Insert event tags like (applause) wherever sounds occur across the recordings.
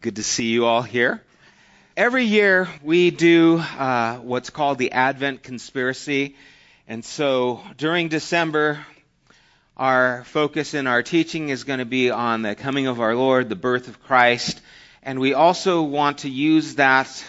Good to see you all here. Every year we do uh, what's called the Advent Conspiracy. And so during December, our focus in our teaching is going to be on the coming of our Lord, the birth of Christ. And we also want to use that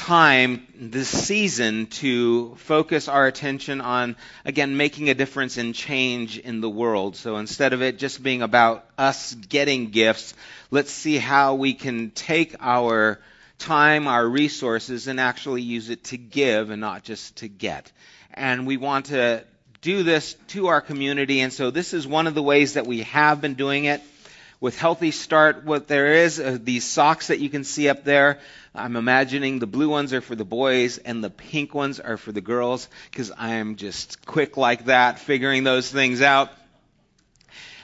time this season to focus our attention on, again, making a difference and change in the world. So instead of it just being about us getting gifts, let's see how we can take our time, our resources, and actually use it to give and not just to get. And we want to do this to our community, and so this is one of the ways that we have been doing it with Healthy Start, what there is, uh, these socks that you can see up there, I'm imagining the blue ones are for the boys and the pink ones are for the girls because I'm just quick like that, figuring those things out.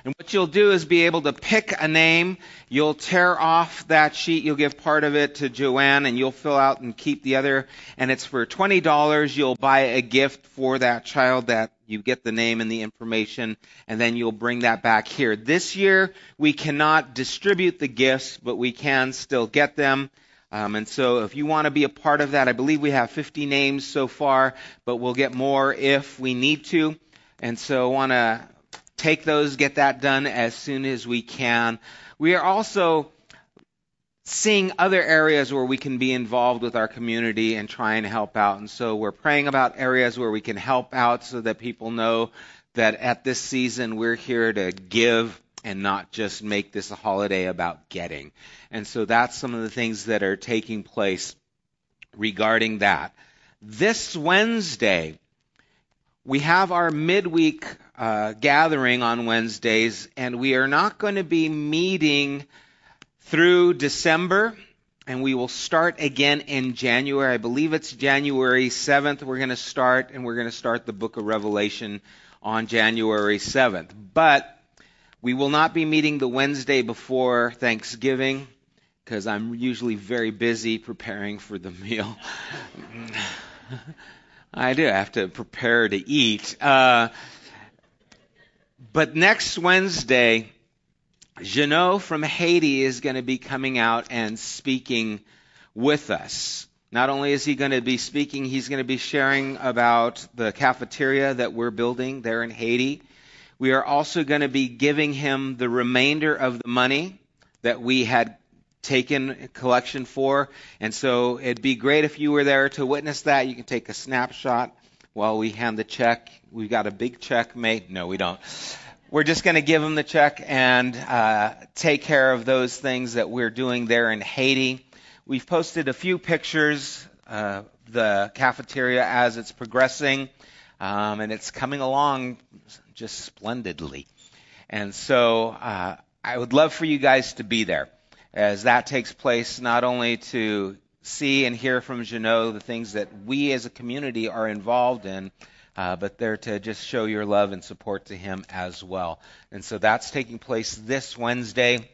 And what you'll do is be able to pick a name. You'll tear off that sheet. You'll give part of it to Joanne and you'll fill out and keep the other. And it's for $20. You'll buy a gift for that child that you get the name and the information and then you'll bring that back here. This year we cannot distribute the gifts, but we can still get them. Um, and so if you want to be a part of that, I believe we have 50 names so far, but we'll get more if we need to. And so I want to take those, get that done as soon as we can. We are also seeing other areas where we can be involved with our community and try and help out. And so we're praying about areas where we can help out so that people know that at this season we're here to give and not just make this a holiday about getting. And so that's some of the things that are taking place regarding that. This Wednesday, we have our midweek uh, gathering on Wednesdays, and we are not going to be meeting through December, and we will start again in January. I believe it's January 7th. We're going to start, and we're going to start the book of Revelation on January 7th. But we will not be meeting the Wednesday before Thanksgiving because I'm usually very busy preparing for the meal. (laughs) I do have to prepare to eat. Uh, but next Wednesday, Jeannot from Haiti is going to be coming out and speaking with us. Not only is he going to be speaking, he's going to be sharing about the cafeteria that we're building there in Haiti. We are also going to be giving him the remainder of the money that we had taken collection for. And so it'd be great if you were there to witness that. You can take a snapshot while we hand the check. We've got a big check made. No, we don't we're just going to give them the check and uh, take care of those things that we're doing there in Haiti. We've posted a few pictures, uh, the cafeteria as it's progressing, um, and it's coming along just splendidly. And so uh, I would love for you guys to be there as that takes place, not only to see and hear from Jeannot the things that we as a community are involved in, uh, but they're to just show your love and support to him as well. And so that's taking place this Wednesday,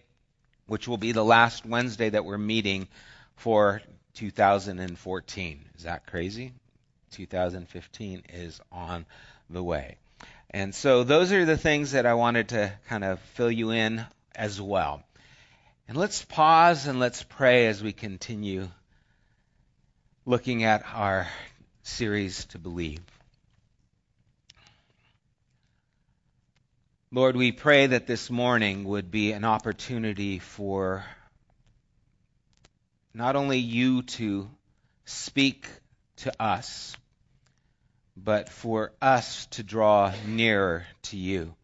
which will be the last Wednesday that we're meeting for 2014. Is that crazy? 2015 is on the way. And so those are the things that I wanted to kind of fill you in as well. And let's pause and let's pray as we continue looking at our series to believe. Lord, we pray that this morning would be an opportunity for not only you to speak to us, but for us to draw nearer to you.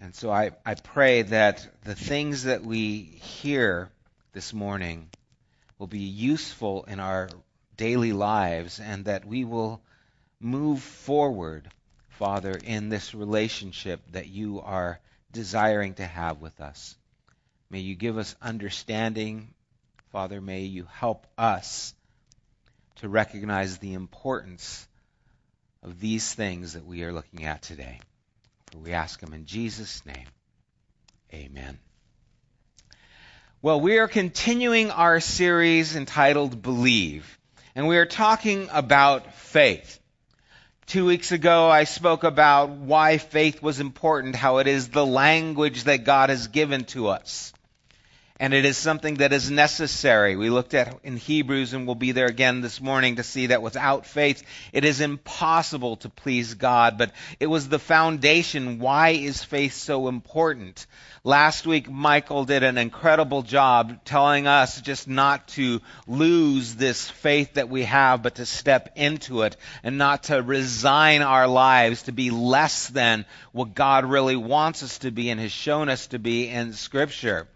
And so I, I pray that the things that we hear this morning will be useful in our daily lives and that we will move forward Father, in this relationship that you are desiring to have with us. May you give us understanding. Father, may you help us to recognize the importance of these things that we are looking at today. For we ask them in Jesus' name. Amen. Well, we are continuing our series entitled Believe, and we are talking about faith. Two weeks ago, I spoke about why faith was important, how it is the language that God has given to us. And it is something that is necessary. We looked at in Hebrews and we'll be there again this morning to see that without faith, it is impossible to please God. But it was the foundation. Why is faith so important? Last week, Michael did an incredible job telling us just not to lose this faith that we have, but to step into it and not to resign our lives to be less than what God really wants us to be and has shown us to be in Scripture.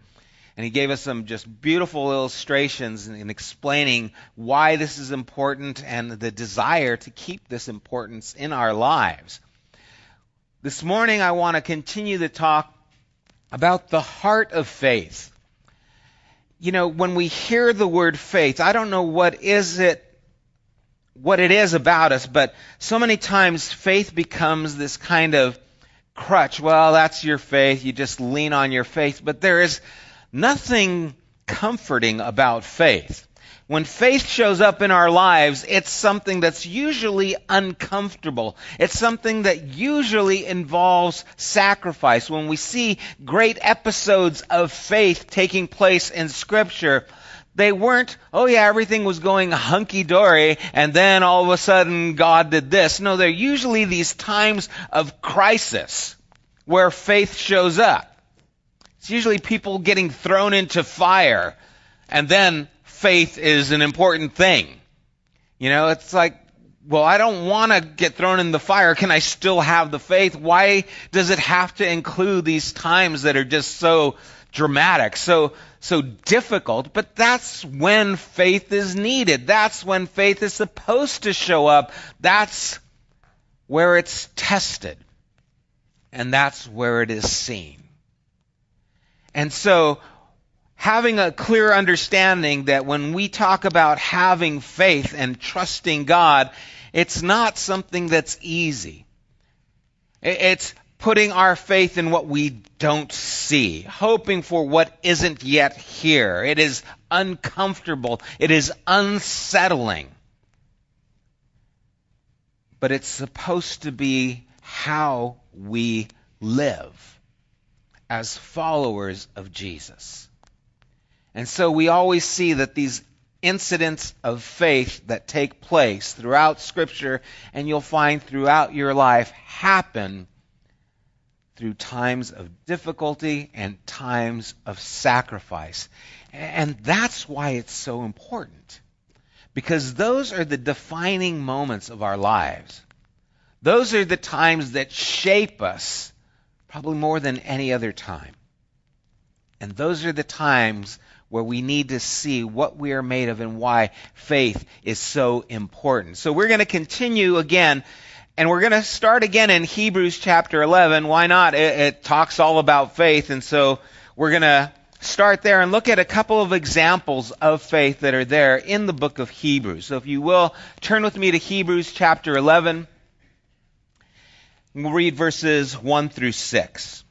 And he gave us some just beautiful illustrations in, in explaining why this is important and the desire to keep this importance in our lives. This morning, I want to continue the talk about the heart of faith. You know, when we hear the word faith, I don't know what is it what it is about us, but so many times faith becomes this kind of crutch. Well, that's your faith. You just lean on your faith. But there is nothing comforting about faith. When faith shows up in our lives, it's something that's usually uncomfortable. It's something that usually involves sacrifice. When we see great episodes of faith taking place in Scripture, they weren't, oh yeah, everything was going hunky dory, and then all of a sudden God did this. No, they're usually these times of crisis where faith shows up. It's usually people getting thrown into fire, and then faith is an important thing. You know, it's like, well, I don't want to get thrown in the fire. Can I still have the faith? Why does it have to include these times that are just so dramatic, so so difficult? But that's when faith is needed. That's when faith is supposed to show up. That's where it's tested. And that's where it is seen. And so having a clear understanding that when we talk about having faith and trusting God, it's not something that's easy. It's putting our faith in what we don't see, hoping for what isn't yet here. It is uncomfortable. It is unsettling. But it's supposed to be how we live as followers of Jesus. And so we always see that these incidents of faith that take place throughout Scripture and you'll find throughout your life happen through times of difficulty and times of sacrifice. And that's why it's so important. Because those are the defining moments of our lives. Those are the times that shape us probably more than any other time. And those are the times where we need to see what we are made of and why faith is so important. So we're going to continue again, and we're going to start again in Hebrews chapter 11. Why not? It, it talks all about faith, and so we're going to start there and look at a couple of examples of faith that are there in the book of Hebrews. So if you will, turn with me to Hebrews chapter 11. We'll read verses 1 through 6.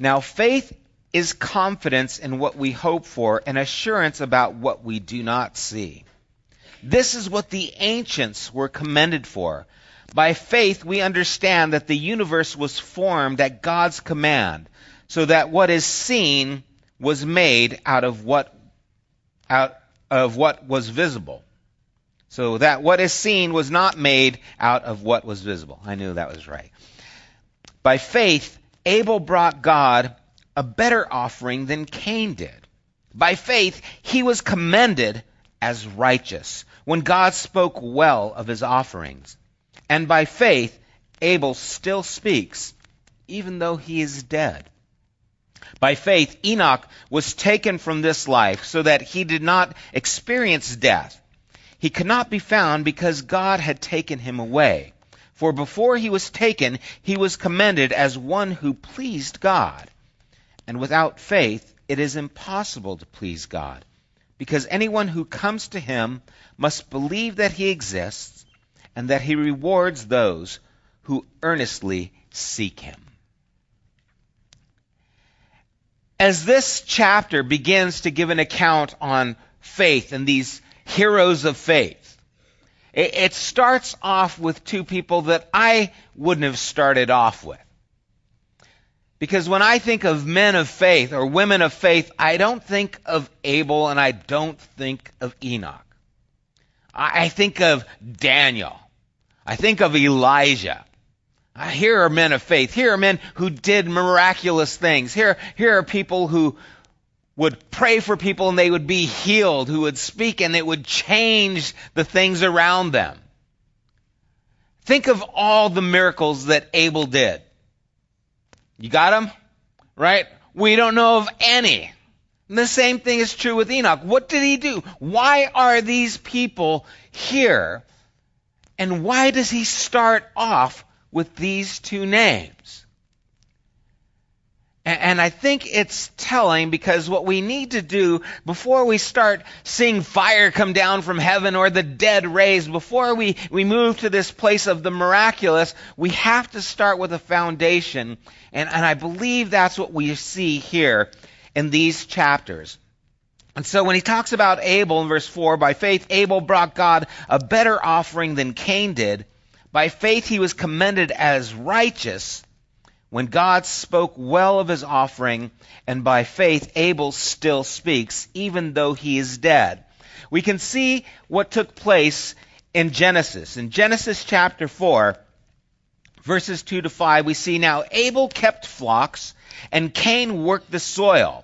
Now, faith is confidence in what we hope for and assurance about what we do not see. This is what the ancients were commended for. By faith, we understand that the universe was formed at God's command, so that what is seen was made out of what out of what was visible. So that what is seen was not made out of what was visible. I knew that was right. By faith, Abel brought God a better offering than Cain did. By faith, he was commended as righteous when God spoke well of his offerings. And by faith, Abel still speaks, even though he is dead. By faith, Enoch was taken from this life so that he did not experience death. He could not be found because God had taken him away. For before he was taken, he was commended as one who pleased God. And without faith, it is impossible to please God, because anyone who comes to him must believe that he exists and that he rewards those who earnestly seek him. As this chapter begins to give an account on faith and these heroes of faith, it starts off with two people that I wouldn't have started off with Because when I think of men of faith or women of faith, I don't think of Abel and I don't think of Enoch. I think of Daniel. I think of Elijah. Uh, here are men of faith. Here are men who did miraculous things. Here, here are people who would pray for people and they would be healed, who would speak and it would change the things around them. Think of all the miracles that Abel did. You got them? Right? We don't know of any. And the same thing is true with Enoch. What did he do? Why are these people here? And why does he start off with these two names? And I think it's telling because what we need to do before we start seeing fire come down from heaven or the dead raised, before we, we move to this place of the miraculous, we have to start with a foundation. And, and I believe that's what we see here in these chapters. And so when he talks about Abel in verse 4, by faith Abel brought God a better offering than Cain did. By faith he was commended as righteous when God spoke well of his offering, and by faith Abel still speaks, even though he is dead. We can see what took place in Genesis. In Genesis chapter 4, verses 2 to 5, we see now Abel kept flocks, and Cain worked the soil.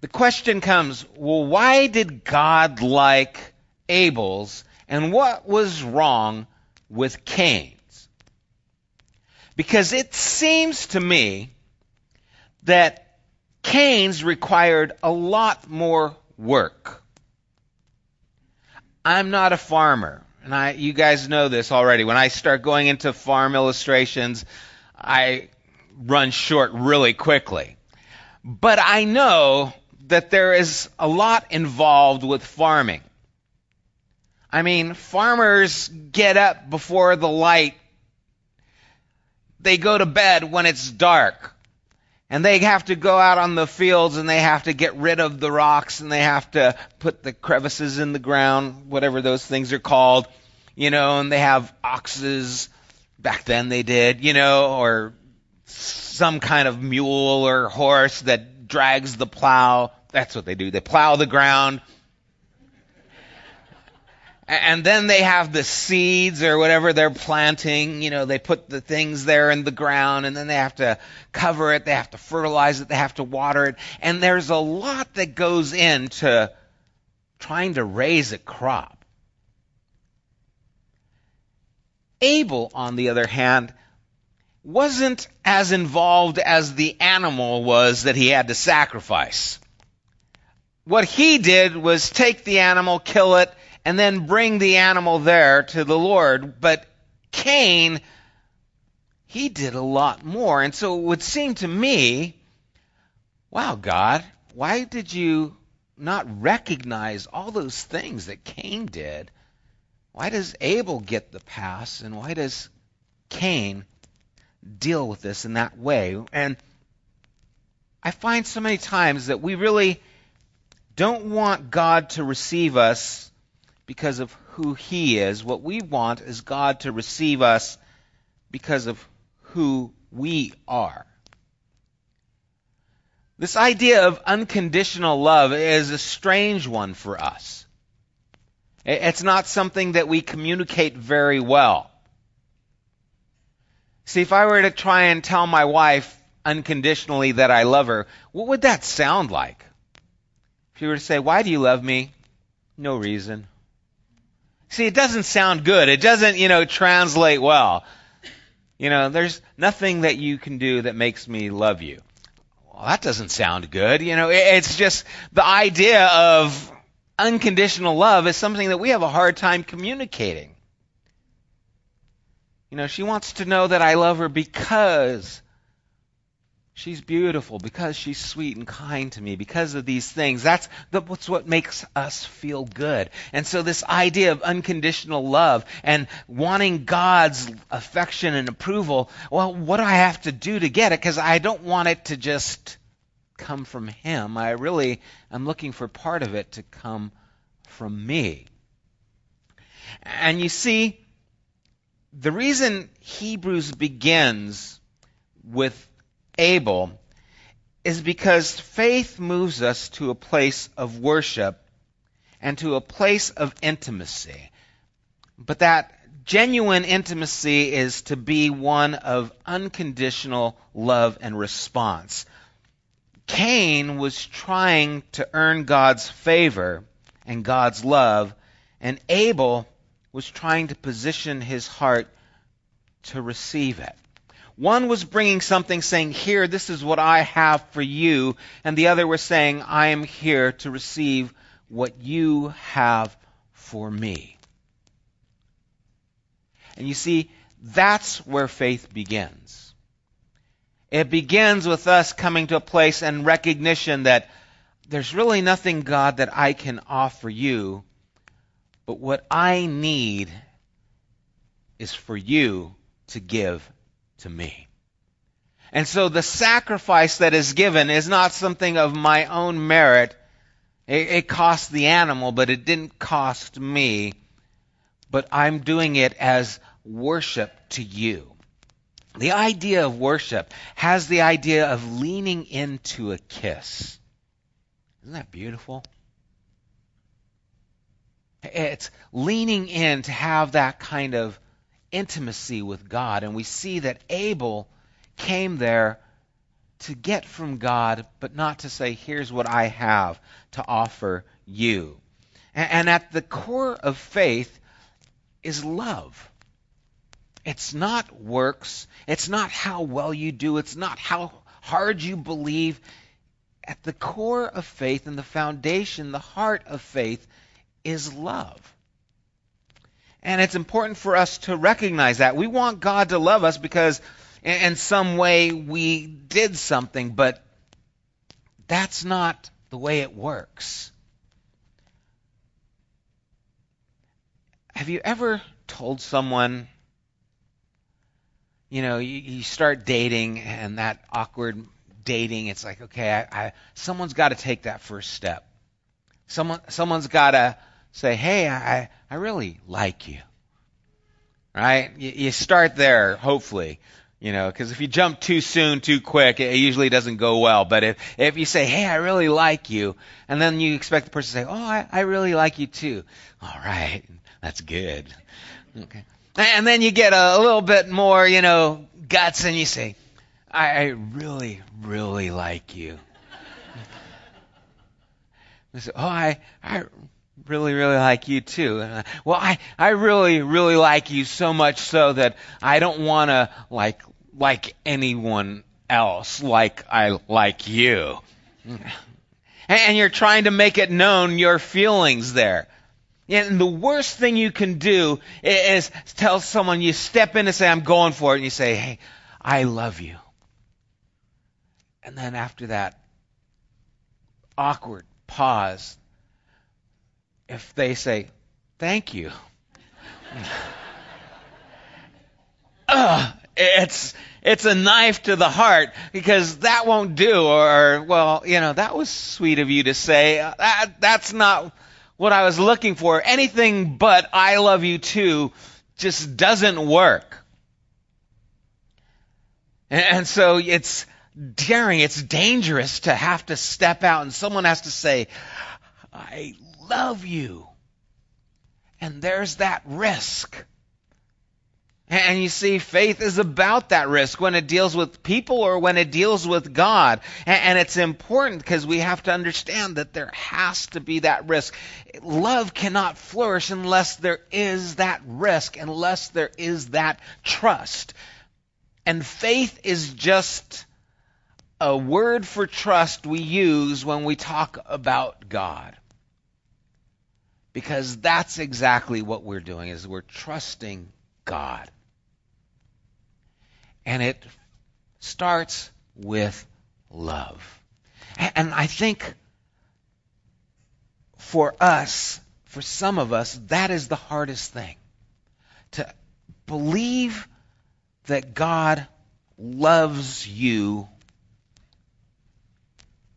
the question comes, well, why did God like Abel's and what was wrong with Cain's? Because it seems to me that Cain's required a lot more work. I'm not a farmer, and I, you guys know this already. When I start going into farm illustrations, I run short really quickly. But I know that there is a lot involved with farming. I mean, farmers get up before the light. They go to bed when it's dark. And they have to go out on the fields and they have to get rid of the rocks and they have to put the crevices in the ground, whatever those things are called, you know, and they have oxes. Back then they did, you know, or some kind of mule or horse that drags the plow. That's what they do. They plow the ground. And then they have the seeds or whatever they're planting. You know, they put the things there in the ground and then they have to cover it. They have to fertilize it. They have to water it. And there's a lot that goes into trying to raise a crop. Abel, on the other hand, wasn't as involved as the animal was that he had to sacrifice what he did was take the animal, kill it, and then bring the animal there to the Lord. But Cain, he did a lot more. And so it would seem to me, wow, God, why did you not recognize all those things that Cain did? Why does Abel get the pass, and why does Cain deal with this in that way? And I find so many times that we really don't want God to receive us because of who He is. What we want is God to receive us because of who we are. This idea of unconditional love is a strange one for us. It's not something that we communicate very well. See, if I were to try and tell my wife unconditionally that I love her, what would that sound like? If you were to say, Why do you love me? No reason. See, it doesn't sound good. It doesn't, you know, translate well. You know, there's nothing that you can do that makes me love you. Well, that doesn't sound good. You know, it's just the idea of unconditional love is something that we have a hard time communicating. You know, she wants to know that I love her because She's beautiful because she's sweet and kind to me because of these things. That's what's what makes us feel good. And so this idea of unconditional love and wanting God's affection and approval, well, what do I have to do to get it? Because I don't want it to just come from Him. I really am looking for part of it to come from me. And you see, the reason Hebrews begins with Abel is because faith moves us to a place of worship and to a place of intimacy. But that genuine intimacy is to be one of unconditional love and response. Cain was trying to earn God's favor and God's love, and Abel was trying to position his heart to receive it. One was bringing something saying, Here, this is what I have for you. And the other was saying, I am here to receive what you have for me. And you see, that's where faith begins. It begins with us coming to a place and recognition that there's really nothing, God, that I can offer you, but what I need is for you to give to me. And so the sacrifice that is given is not something of my own merit. It, it cost the animal, but it didn't cost me. But I'm doing it as worship to you. The idea of worship has the idea of leaning into a kiss. Isn't that beautiful? It's leaning in to have that kind of intimacy with God. And we see that Abel came there to get from God, but not to say, here's what I have to offer you. And, at the core of faith is love. It's not works. It's not how well you do. It's not how hard you believe. At the core of faith and the foundation, the heart of faith, is love. And it's important for us to recognize that. We want God to love us because in some way we did something, but that's not the way it works. Have you ever told someone, you know, you, you start dating and that awkward dating, it's like, okay, I, I, someone's got to take that first step. Someone, someone's got to say, hey, I, I really like you. Right? You, you start there, hopefully. You know, because if you jump too soon, too quick, it usually doesn't go well. But if, if you say, hey, I really like you, and then you expect the person to say, oh, I, I really like you too. All right. That's good. Okay. And then you get a, a little bit more, you know, guts and you say, I, I really, really like you. (laughs) say, oh, I, I really, really like you too. Well, I, I really, really like you so much so that I don't want to like, like anyone else like I like you. And you're trying to make it known your feelings there. And the worst thing you can do is tell someone you step in and say, I'm going for it. And you say, Hey, I love you. And then after that awkward pause, if they say, Thank you. uh, it's it's a knife to the heart because that won't do or well you know that was sweet of you to say. That that's not what i was looking for. Anything but i love you too just doesn't work. And, and so it's daring. It's dangerous to have to step out and someone has to say i love you. And there's that risk. And you see, faith is about that risk when it deals with people or when it deals with God. And it's important because we have to understand that there has to be that risk. Love cannot flourish unless there is that risk, unless there is that trust. And faith is just a word for trust we use when we talk about God because that's exactly what we're doing is we're trusting God. And it starts with love. And I think for us, for some of us, that is the hardest thing. To believe that God loves you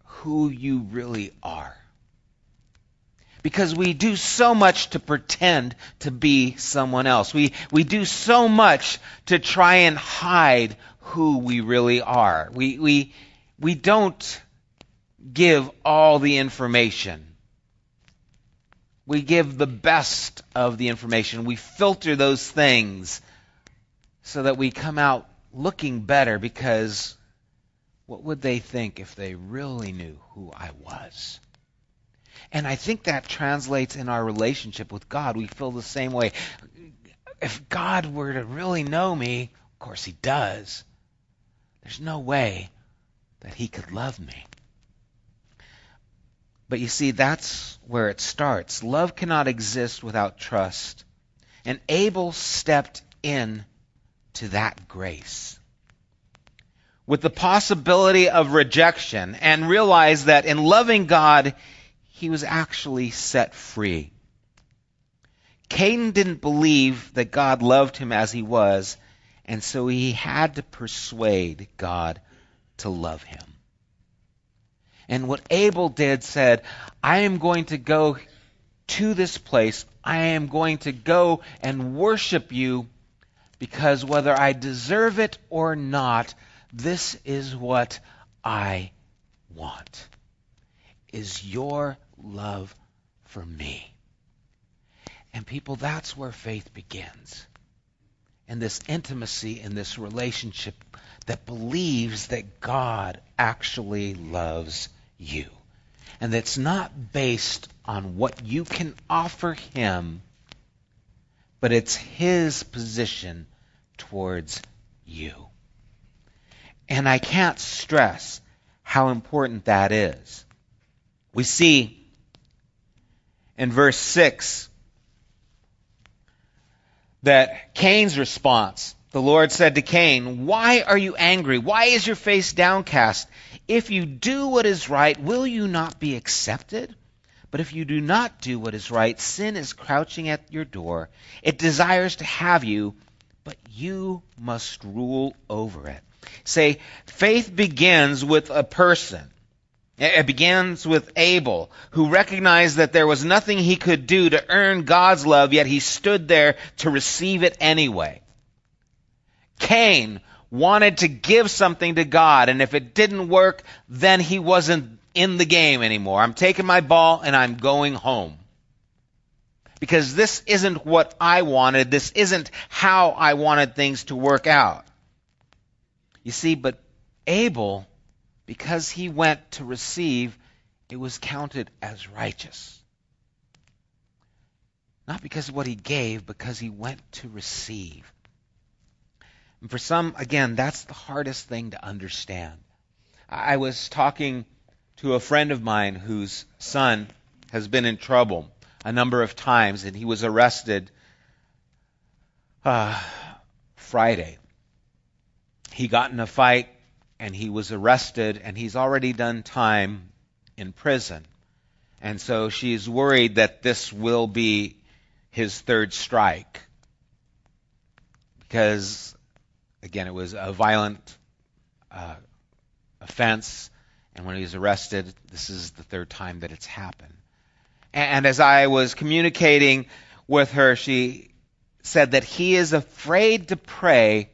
who you really are. Because we do so much to pretend to be someone else. We, we do so much to try and hide who we really are. We, we, we don't give all the information. We give the best of the information. We filter those things so that we come out looking better because what would they think if they really knew who I was? And I think that translates in our relationship with God. We feel the same way. If God were to really know me, of course he does, there's no way that he could love me. But you see, that's where it starts. Love cannot exist without trust. And Abel stepped in to that grace. With the possibility of rejection and realized that in loving God, he was actually set free. Cain didn't believe that God loved him as he was, and so he had to persuade God to love him. And what Abel did said, I am going to go to this place. I am going to go and worship you because whether I deserve it or not, this is what I want. Is your love for me. And people, that's where faith begins. And this intimacy and this relationship that believes that God actually loves you. And that's not based on what you can offer Him, but it's His position towards you. And I can't stress how important that is. We see in verse 6 that Cain's response, the Lord said to Cain, Why are you angry? Why is your face downcast? If you do what is right, will you not be accepted? But if you do not do what is right, sin is crouching at your door. It desires to have you, but you must rule over it. Say, faith begins with a person. It begins with Abel, who recognized that there was nothing he could do to earn God's love, yet he stood there to receive it anyway. Cain wanted to give something to God, and if it didn't work, then he wasn't in the game anymore. I'm taking my ball and I'm going home. Because this isn't what I wanted. This isn't how I wanted things to work out. You see, but Abel because he went to receive, it was counted as righteous. Not because of what he gave, because he went to receive. And for some, again, that's the hardest thing to understand. I was talking to a friend of mine whose son has been in trouble a number of times, and he was arrested uh, Friday. He got in a fight and he was arrested and he's already done time in prison. And so she's worried that this will be his third strike. Because, again, it was a violent uh, offense, and when he was arrested, this is the third time that it's happened. And as I was communicating with her, she said that he is afraid to pray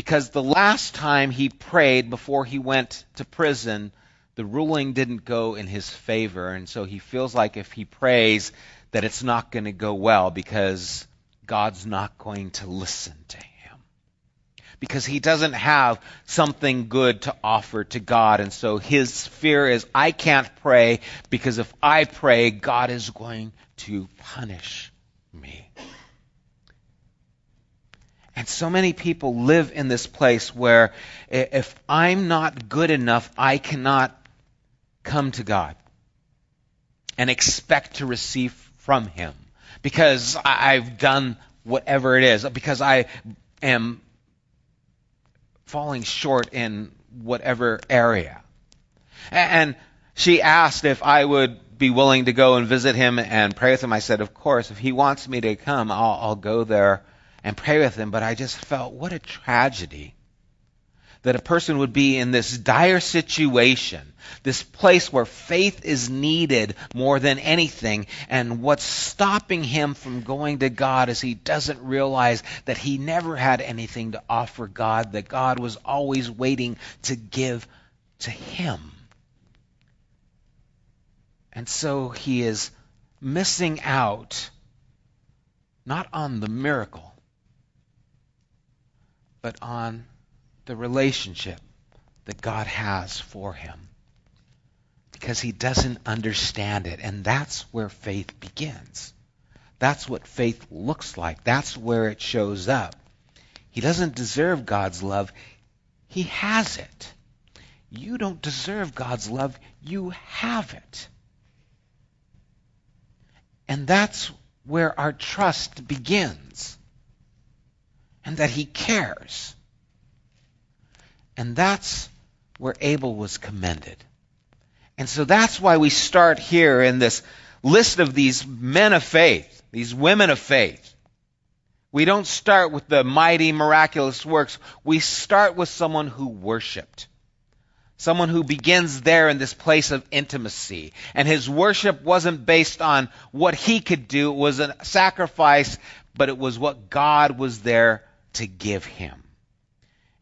because the last time he prayed before he went to prison, the ruling didn't go in his favor, and so he feels like if he prays that it's not going to go well because God's not going to listen to him. Because he doesn't have something good to offer to God, and so his fear is, I can't pray because if I pray, God is going to punish me. And so many people live in this place where if I'm not good enough, I cannot come to God and expect to receive from Him because I've done whatever it is, because I am falling short in whatever area. And she asked if I would be willing to go and visit him and pray with him. I said, of course, if he wants me to come, I'll, I'll go there and pray with him. But I just felt what a tragedy that a person would be in this dire situation, this place where faith is needed more than anything, and what's stopping him from going to God is he doesn't realize that he never had anything to offer God, that God was always waiting to give to him. And so he is missing out not on the miracle, but on the relationship that God has for him because he doesn't understand it. And that's where faith begins. That's what faith looks like. That's where it shows up. He doesn't deserve God's love, he has it. You don't deserve God's love, you have it. And that's where our trust begins. And that he cares. And that's where Abel was commended. And so that's why we start here in this list of these men of faith, these women of faith. We don't start with the mighty, miraculous works. We start with someone who worshiped. Someone who begins there in this place of intimacy. And his worship wasn't based on what he could do. It was a sacrifice, but it was what God was there to give him.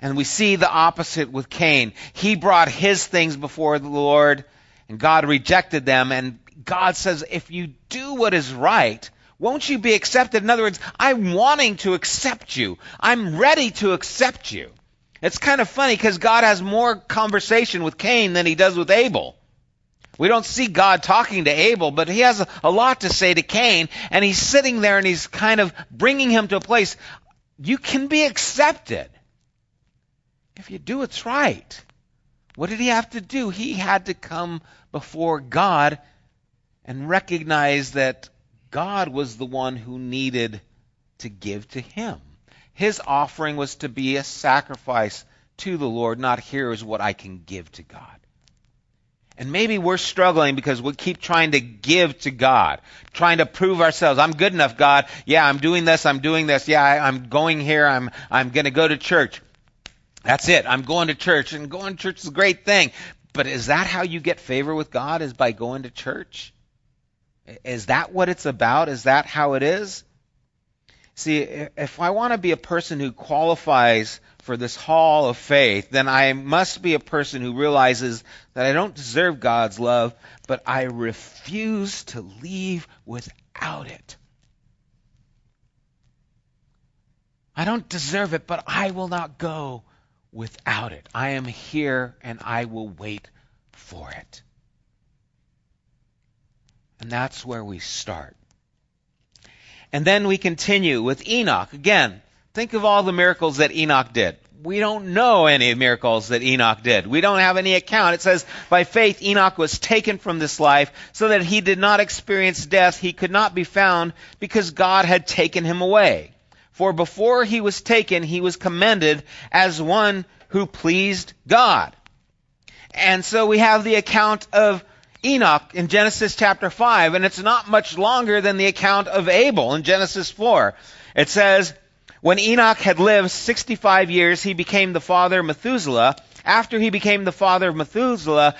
And we see the opposite with Cain. He brought his things before the Lord, and God rejected them. And God says, if you do what is right, won't you be accepted? In other words, I'm wanting to accept you. I'm ready to accept you. It's kind of funny because God has more conversation with Cain than he does with Abel. We don't see God talking to Abel, but he has a, lot to say to Cain, and he's sitting there and he's kind of bringing him to a place. You can be accepted if you do what's right. What did he have to do? He had to come before God and recognize that God was the one who needed to give to him. His offering was to be a sacrifice to the Lord, not here is what I can give to God. And maybe we're struggling because we keep trying to give to God, trying to prove ourselves. I'm good enough, God. Yeah, I'm doing this. I'm doing this. Yeah, I, am going here. I'm, I'm going to go to church. That's it. I'm going to church, and going to church is a great thing. But is that how you get favor with God? Is by going to church? Is that what it's about? Is that how it is? See, if I want to be a person who qualifies for this hall of faith, then I must be a person who realizes that I don't deserve God's love, but I refuse to leave without it. I don't deserve it, but I will not go without it. I am here and I will wait for it. And that's where we start. And then we continue with Enoch. Again, think of all the miracles that Enoch did. We don't know any miracles that Enoch did. We don't have any account. It says, by faith Enoch was taken from this life so that he did not experience death. He could not be found because God had taken him away. For before he was taken, he was commended as one who pleased God. And so we have the account of Enoch in Genesis chapter 5, and it's not much longer than the account of Abel in Genesis 4. It says, When Enoch had lived 65 years, he became the father of Methuselah. After he became the father of Methuselah,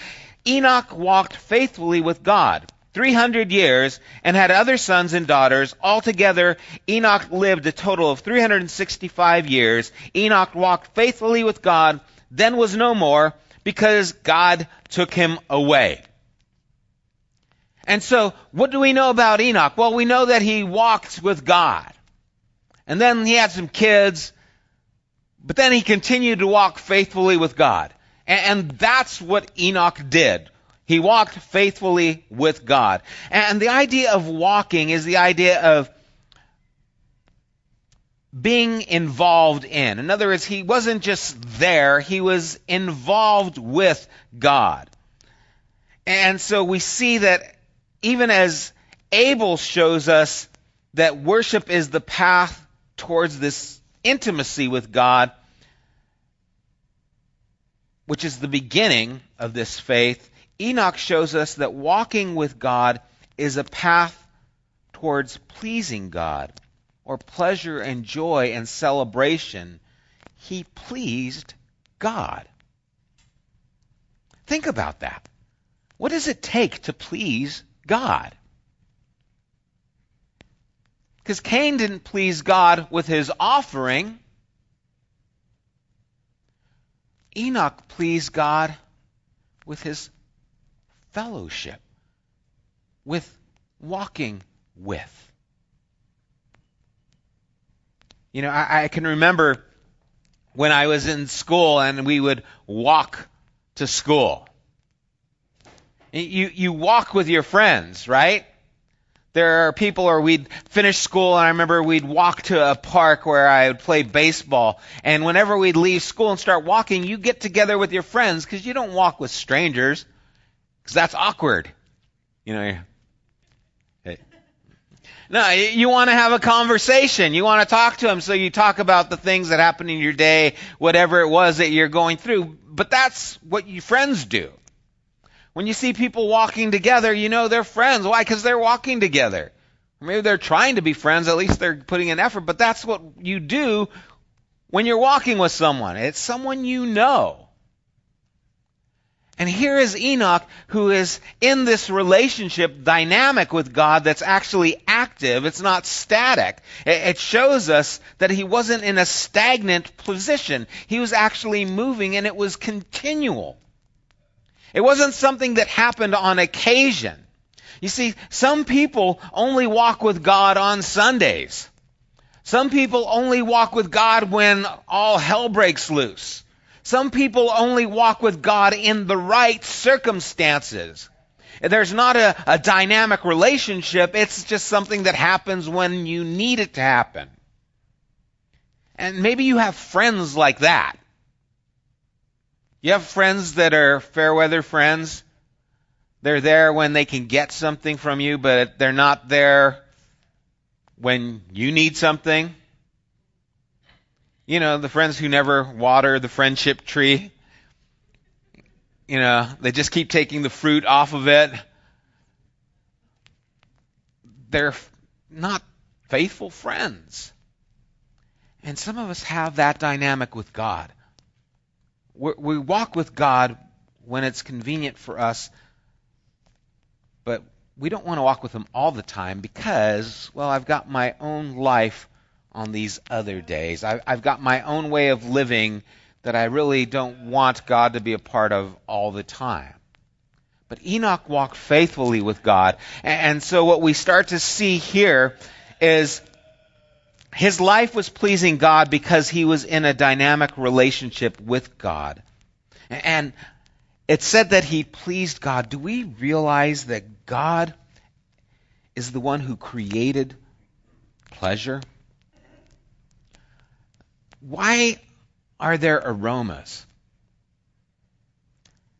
Enoch walked faithfully with God. 300 years and had other sons and daughters. Altogether, Enoch lived a total of 365 years. Enoch walked faithfully with God, then was no more because God took him away. And so, what do we know about Enoch? Well, we know that he walked with God. And then he had some kids, but then he continued to walk faithfully with God. And, that's what Enoch did. He walked faithfully with God. And the idea of walking is the idea of being involved in. In other words, he wasn't just there, he was involved with God. And so we see that even as Abel shows us that worship is the path towards this intimacy with God, which is the beginning of this faith, Enoch shows us that walking with God is a path towards pleasing God or pleasure and joy and celebration. He pleased God. Think about that. What does it take to please God? Because Cain didn't please God with his offering. Enoch pleased God with his fellowship, with walking with. You know, I, I, can remember when I was in school and we would walk to school. You, you walk with your friends, right? There are people, or we'd finish school, and I remember we'd walk to a park where I would play baseball. And whenever we'd leave school and start walking, you get together with your friends because you don't walk with strangers because that's awkward. You know. No, you want to have a conversation. You want to talk to them, so you talk about the things that happened in your day, whatever it was that you're going through. But that's what you friends do. When you see people walking together, you know they're friends. Why? Because they're walking together. Maybe they're trying to be friends, at least they're putting an effort, but that's what you do when you're walking with someone. It's someone you know. And here is Enoch who is in this relationship dynamic with God that's actually active. It's not static. It shows us that he wasn't in a stagnant position. He was actually moving and it was continual. It wasn't something that happened on occasion. You see, some people only walk with God on Sundays. Some people only walk with God when all hell breaks loose. Some people only walk with God in the right circumstances. There's not a, a, dynamic relationship. It's just something that happens when you need it to happen. And maybe you have friends like that. You have friends that are fair weather friends. They're there when they can get something from you, but they're not there when you need something. You know, the friends who never water the friendship tree. You know, they just keep taking the fruit off of it. They're not faithful friends. And some of us have that dynamic with God we walk with God when it's convenient for us, but we don't want to walk with Him all the time because, well, I've got my own life on these other days. I, have got my own way of living that I really don't want God to be a part of all the time. But Enoch walked faithfully with God. And so what we start to see here is his life was pleasing God because he was in a dynamic relationship with God. And it said that he pleased God. Do we realize that God is the one who created pleasure? Why are there aromas?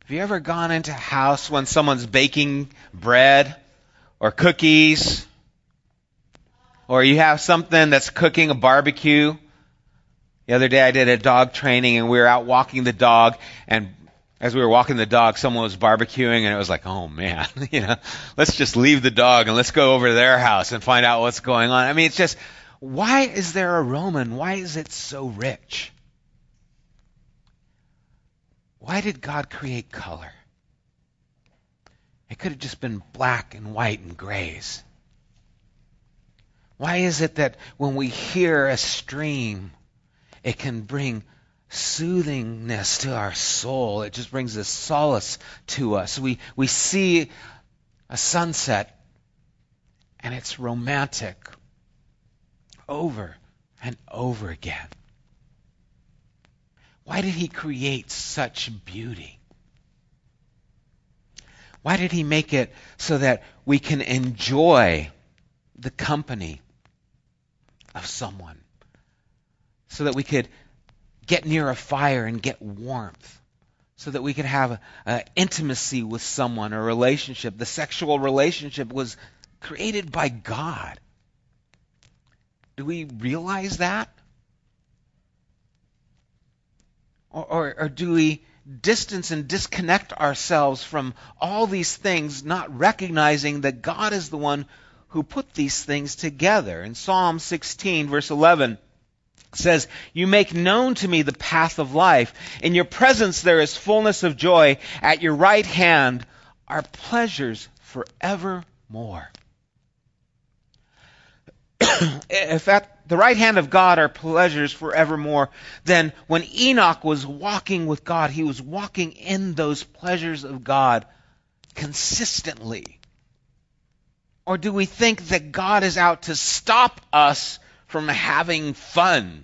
Have you ever gone into a house when someone's baking bread or cookies or you have something that's cooking a barbecue. The other day I did a dog training and we were out walking the dog and as we were walking the dog, someone was barbecuing and it was like, oh man, (laughs) you know, let's just leave the dog and let's go over to their house and find out what's going on. I mean, it's just, why is there a Roman? why is it so rich? Why did God create color? It could have just been black and white and grays. Why is it that when we hear a stream, it can bring soothingness to our soul? It just brings this solace to us. We, we see a sunset and it's romantic over and over again. Why did he create such beauty? Why did he make it so that we can enjoy the company of someone so that we could get near a fire and get warmth so that we could have an intimacy with someone a relationship. The sexual relationship was created by god. Do we realize that? Or, or, or do we distance and disconnect ourselves from all these things, not recognizing that God is the one who put these things together. In Psalm 16, verse 11, says, You make known to me the path of life. In your presence there is fullness of joy. At your right hand are pleasures forevermore. (clears throat) if at the right hand of God are pleasures forevermore, then when Enoch was walking with God, he was walking in those pleasures of God consistently. Or do we think that God is out to stop us from having fun?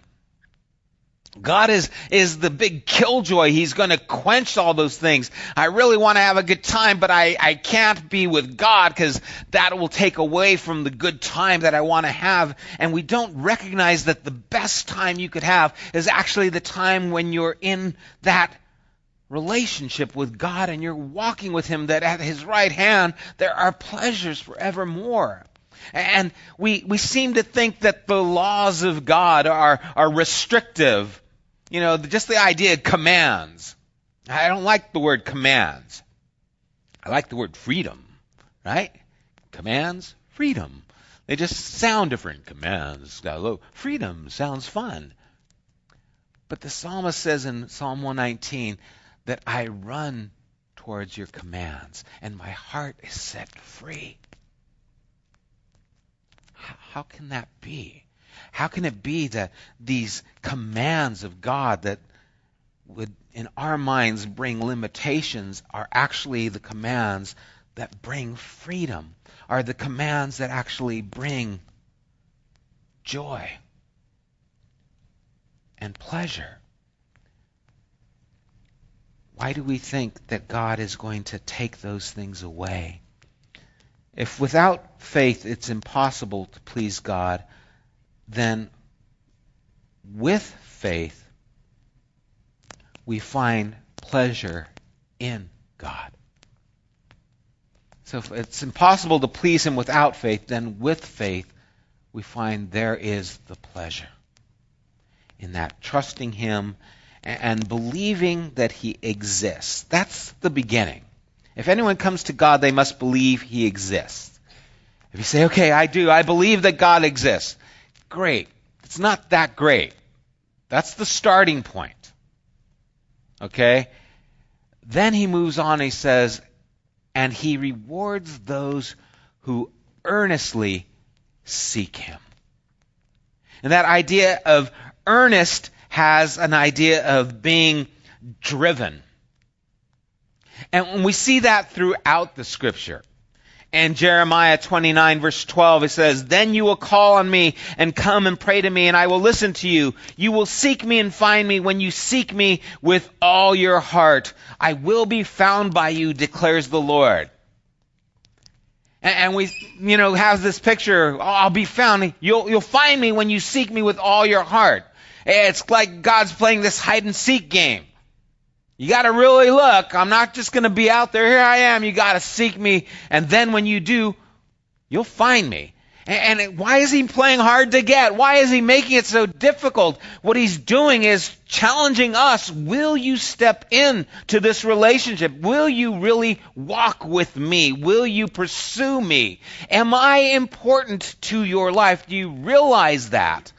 God is, is the big killjoy. He's going to quench all those things. I really want to have a good time, but I, I can't be with God because that will take away from the good time that I want to have. And we don't recognize that the best time you could have is actually the time when you're in that relationship with God and you're walking with Him, that at His right hand there are pleasures forevermore. And we, we seem to think that the laws of God are, are restrictive you know, just the idea of commands. I don't like the word commands. I like the word freedom, right? Commands, freedom. They just sound different. Commands, freedom sounds fun. But the psalmist says in Psalm 119 that I run towards your commands and my heart is set free. How can that be? How can it be that these commands of God that would, in our minds, bring limitations are actually the commands that bring freedom, are the commands that actually bring joy and pleasure? Why do we think that God is going to take those things away? If without faith it's impossible to please God, then with faith, we find pleasure in God. So if it's impossible to please Him without faith, then with faith, we find there is the pleasure in that trusting Him and believing that He exists. That's the beginning. If anyone comes to God, they must believe He exists. If you say, okay, I do, I believe that God exists, great. It's not that great. That's the starting point. Okay? Then he moves on, he says, and he rewards those who earnestly seek him. And that idea of earnest has an idea of being driven. And we see that throughout the scripture and Jeremiah 29 verse 12, it says, Then you will call on me and come and pray to me and I will listen to you. You will seek me and find me when you seek me with all your heart. I will be found by you, declares the Lord. And, we, you know, have this picture, I'll be found. You'll, you'll find me when you seek me with all your heart. It's like God's playing this hide and seek game. You got to really look. I'm not just going to be out there. Here I am. You got to seek me. And then when you do, you'll find me. And, and why is he playing hard to get? Why is he making it so difficult? What he's doing is challenging us. Will you step in to this relationship? Will you really walk with me? Will you pursue me? Am I important to your life? Do you realize that?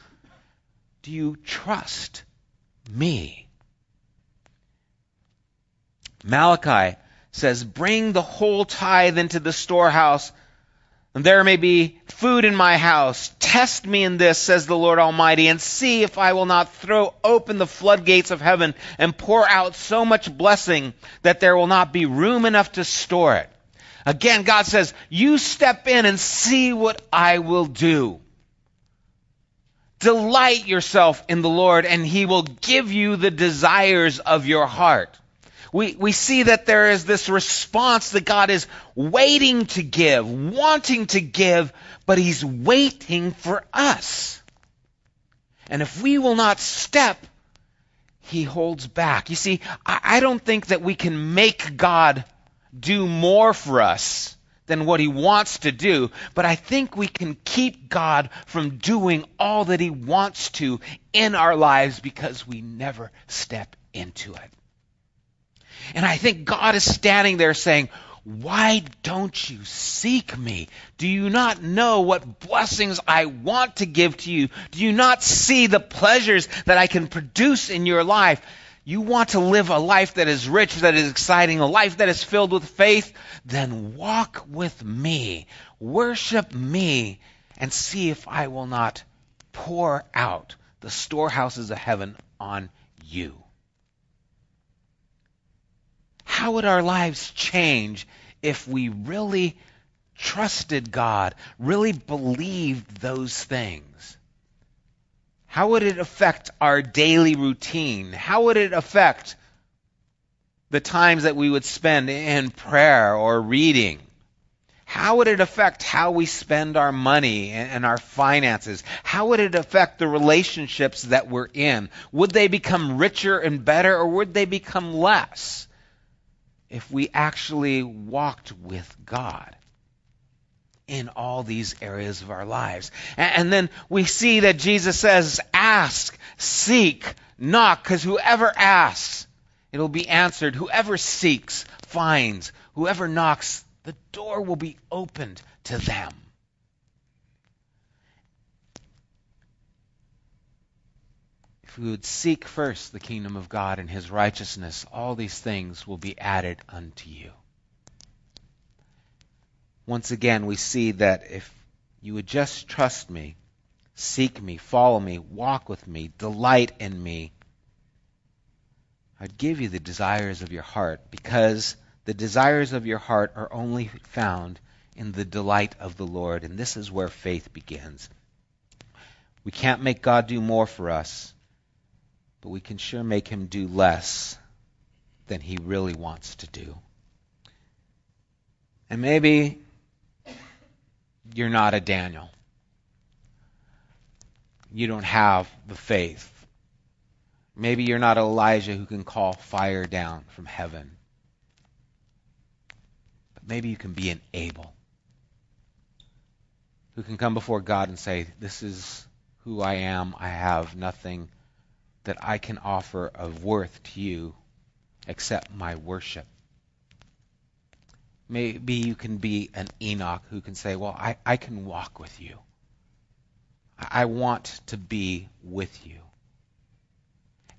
Do you trust me? Malachi says, Bring the whole tithe into the storehouse, and there may be food in my house. Test me in this, says the Lord Almighty, and see if I will not throw open the floodgates of heaven and pour out so much blessing that there will not be room enough to store it. Again, God says, You step in and see what I will do. Delight yourself in the Lord, and He will give you the desires of your heart we, we see that there is this response that God is waiting to give, wanting to give, but He's waiting for us. And if we will not step, He holds back. You see, I, I don't think that we can make God do more for us than what he wants to do, but I think we can keep God from doing all that he wants to in our lives because we never step into it. And I think God is standing there saying, why don't you seek me? Do you not know what blessings I want to give to you? Do you not see the pleasures that I can produce in your life? You want to live a life that is rich, that is exciting, a life that is filled with faith? Then walk with me, worship me, and see if I will not pour out the storehouses of heaven on you how would our lives change if we really trusted God, really believed those things? How would it affect our daily routine? How would it affect the times that we would spend in prayer or reading? How would it affect how we spend our money and our finances? How would it affect the relationships that we're in? Would they become richer and better or would they become less? if we actually walked with God in all these areas of our lives. And, then we see that Jesus says, ask, seek, knock, because whoever asks, it'll be answered. Whoever seeks, finds. Whoever knocks, the door will be opened to them. if we would seek first the kingdom of God and his righteousness, all these things will be added unto you. Once again, we see that if you would just trust me, seek me, follow me, walk with me, delight in me, I'd give you the desires of your heart because the desires of your heart are only found in the delight of the Lord, and this is where faith begins. We can't make God do more for us but we can sure make him do less than he really wants to do. And maybe you're not a Daniel. You don't have the faith. Maybe you're not Elijah who can call fire down from heaven. But maybe you can be an Abel who can come before God and say, This is who I am. I have nothing that I can offer of worth to you except my worship. Maybe you can be an Enoch who can say, Well, I, I can walk with you. I want to be with you.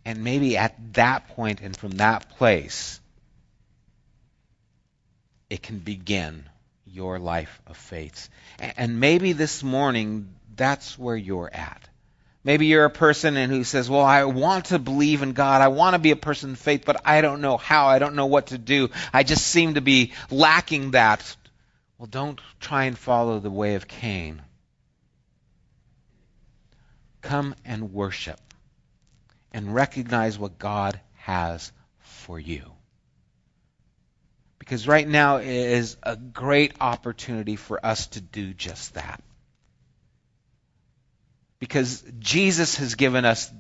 And maybe at that point and from that place, it can begin your life of faith. And maybe this morning, that's where you're at. Maybe you're a person and who says, "Well, I want to believe in God. I want to be a person of faith, but I don't know how. I don't know what to do. I just seem to be lacking that." Well, don't try and follow the way of Cain. Come and worship and recognize what God has for you. Because right now is a great opportunity for us to do just that because Jesus has given us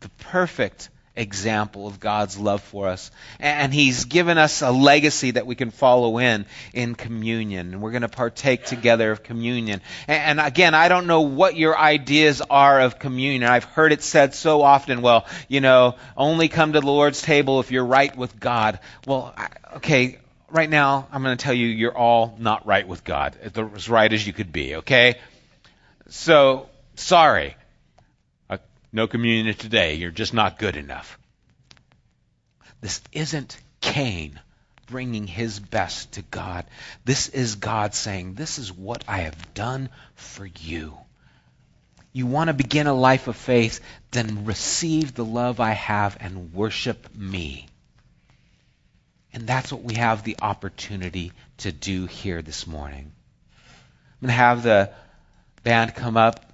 the perfect example of God's love for us. And He's given us a legacy that we can follow in in communion. And we're going to partake together of communion. And again, I don't know what your ideas are of communion. I've heard it said so often, well, you know, only come to the Lord's table if you're right with God. Well, okay, right now, I'm going to tell you, you're all not right with God. As right as you could be, okay? So, sorry. Uh, no communion today. You're just not good enough. This isn't Cain bringing his best to God. This is God saying, This is what I have done for you. You want to begin a life of faith, then receive the love I have and worship me. And that's what we have the opportunity to do here this morning. I'm going to have the band come up.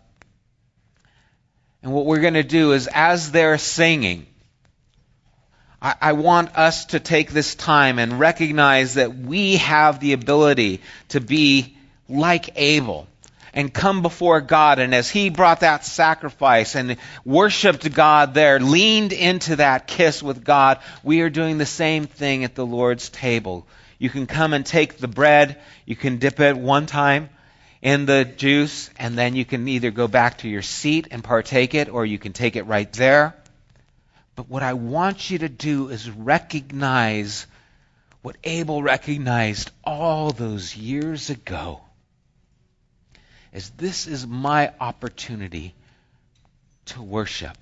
And what we're going to do is, as they're singing, I, I, want us to take this time and recognize that we have the ability to be like Abel and come before God. And as he brought that sacrifice and worshiped God there, leaned into that kiss with God, we are doing the same thing at the Lord's table. You can come and take the bread, you can dip it one time in the juice, and then you can either go back to your seat and partake it, or you can take it right there. But what I want you to do is recognize what Abel recognized all those years ago. Is this is my opportunity to worship.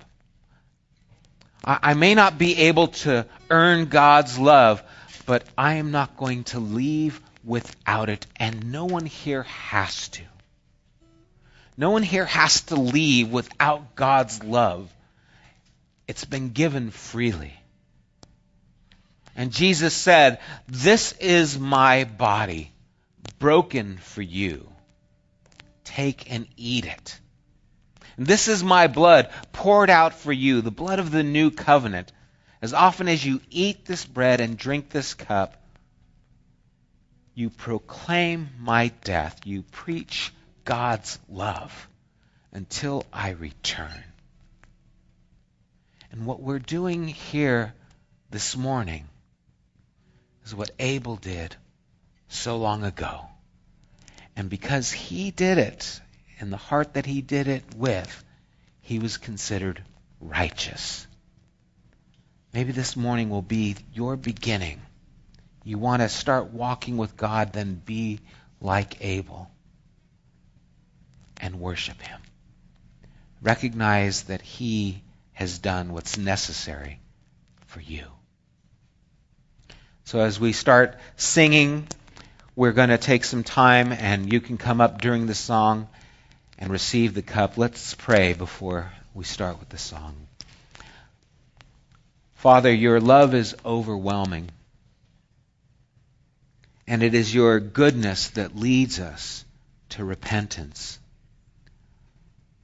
I, I may not be able to earn God's love, but I am not going to leave without it, and no one here has to. No one here has to leave without God's love. It's been given freely. And Jesus said, This is my body, broken for you. Take and eat it. This is my blood, poured out for you, the blood of the new covenant. As often as you eat this bread and drink this cup, you proclaim my death. You preach God's love until I return. And what we're doing here this morning is what Abel did so long ago. And because he did it in the heart that he did it with, he was considered righteous. Maybe this morning will be your beginning. You want to start walking with God, then be like Abel and worship him. Recognize that he has done what's necessary for you. So as we start singing, we're going to take some time and you can come up during the song and receive the cup. Let's pray before we start with the song. Father, your love is overwhelming. And it is your goodness that leads us to repentance.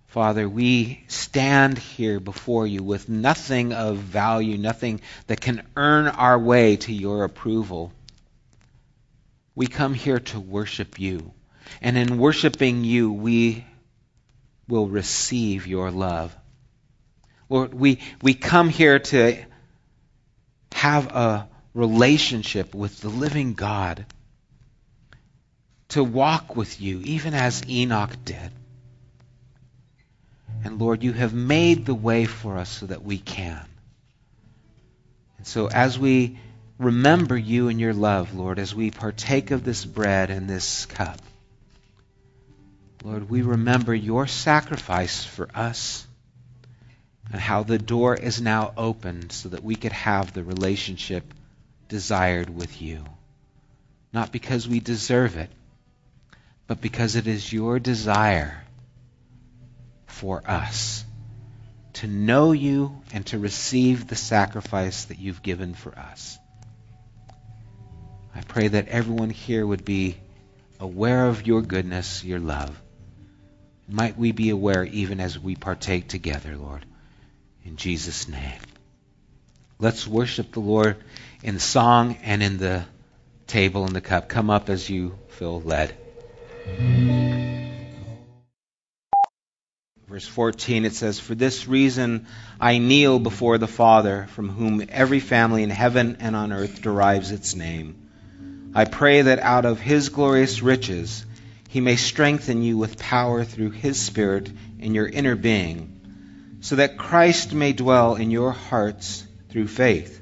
Father, we stand here before you with nothing of value, nothing that can earn our way to your approval. We come here to worship you. And in worshiping you, we will receive your love. Lord, we, we come here to have a relationship with the living God, to walk with you, even as Enoch did. And Lord, you have made the way for us so that we can. And so as we remember you and your love, Lord, as we partake of this bread and this cup, Lord, we remember your sacrifice for us and how the door is now opened so that we could have the relationship desired with you. Not because we deserve it, but because it is your desire for us to know you and to receive the sacrifice that you've given for us. I pray that everyone here would be aware of your goodness, your love. Might we be aware even as we partake together, Lord. In Jesus' name. Let's worship the Lord in song and in the table and the cup. Come up as you feel led. Verse 14, it says, For this reason I kneel before the Father, from whom every family in heaven and on earth derives its name. I pray that out of his glorious riches he may strengthen you with power through his Spirit in your inner being, so that Christ may dwell in your hearts through faith.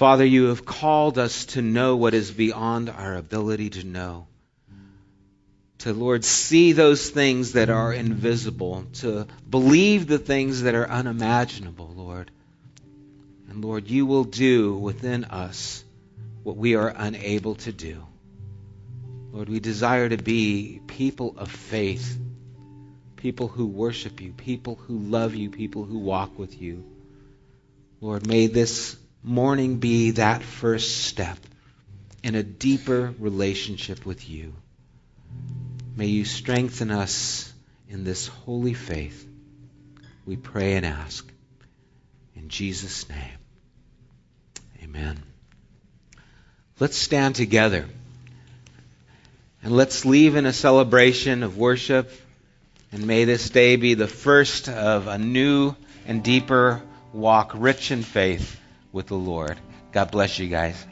Father, you have called us to know what is beyond our ability to know to, Lord, see those things that are invisible, to believe the things that are unimaginable, Lord. And Lord, you will do within us what we are unable to do. Lord, we desire to be people of faith, people who worship you, people who love you, people who walk with you. Lord, may this morning be that first step in a deeper relationship with you. May you strengthen us in this holy faith. We pray and ask. In Jesus' name, Amen. Let's stand together and let's leave in a celebration of worship. And may this day be the first of a new and deeper walk, rich in faith with the Lord. God bless you guys.